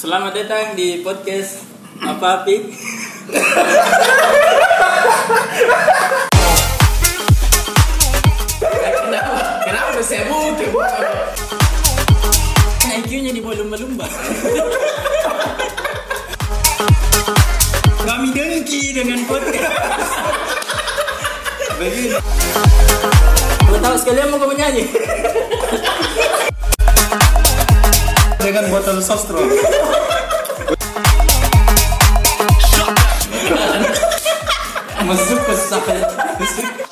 Selamat datang di podcast apa api? Kenapa? Kenapa saya butuh? IQ-nya di bawah lumba-lumba. Kami dengki dengan podcast. Begini. Mau tahu sekalian mau kau nyanyi? Dengan botol sostro. Masuk ke sakit.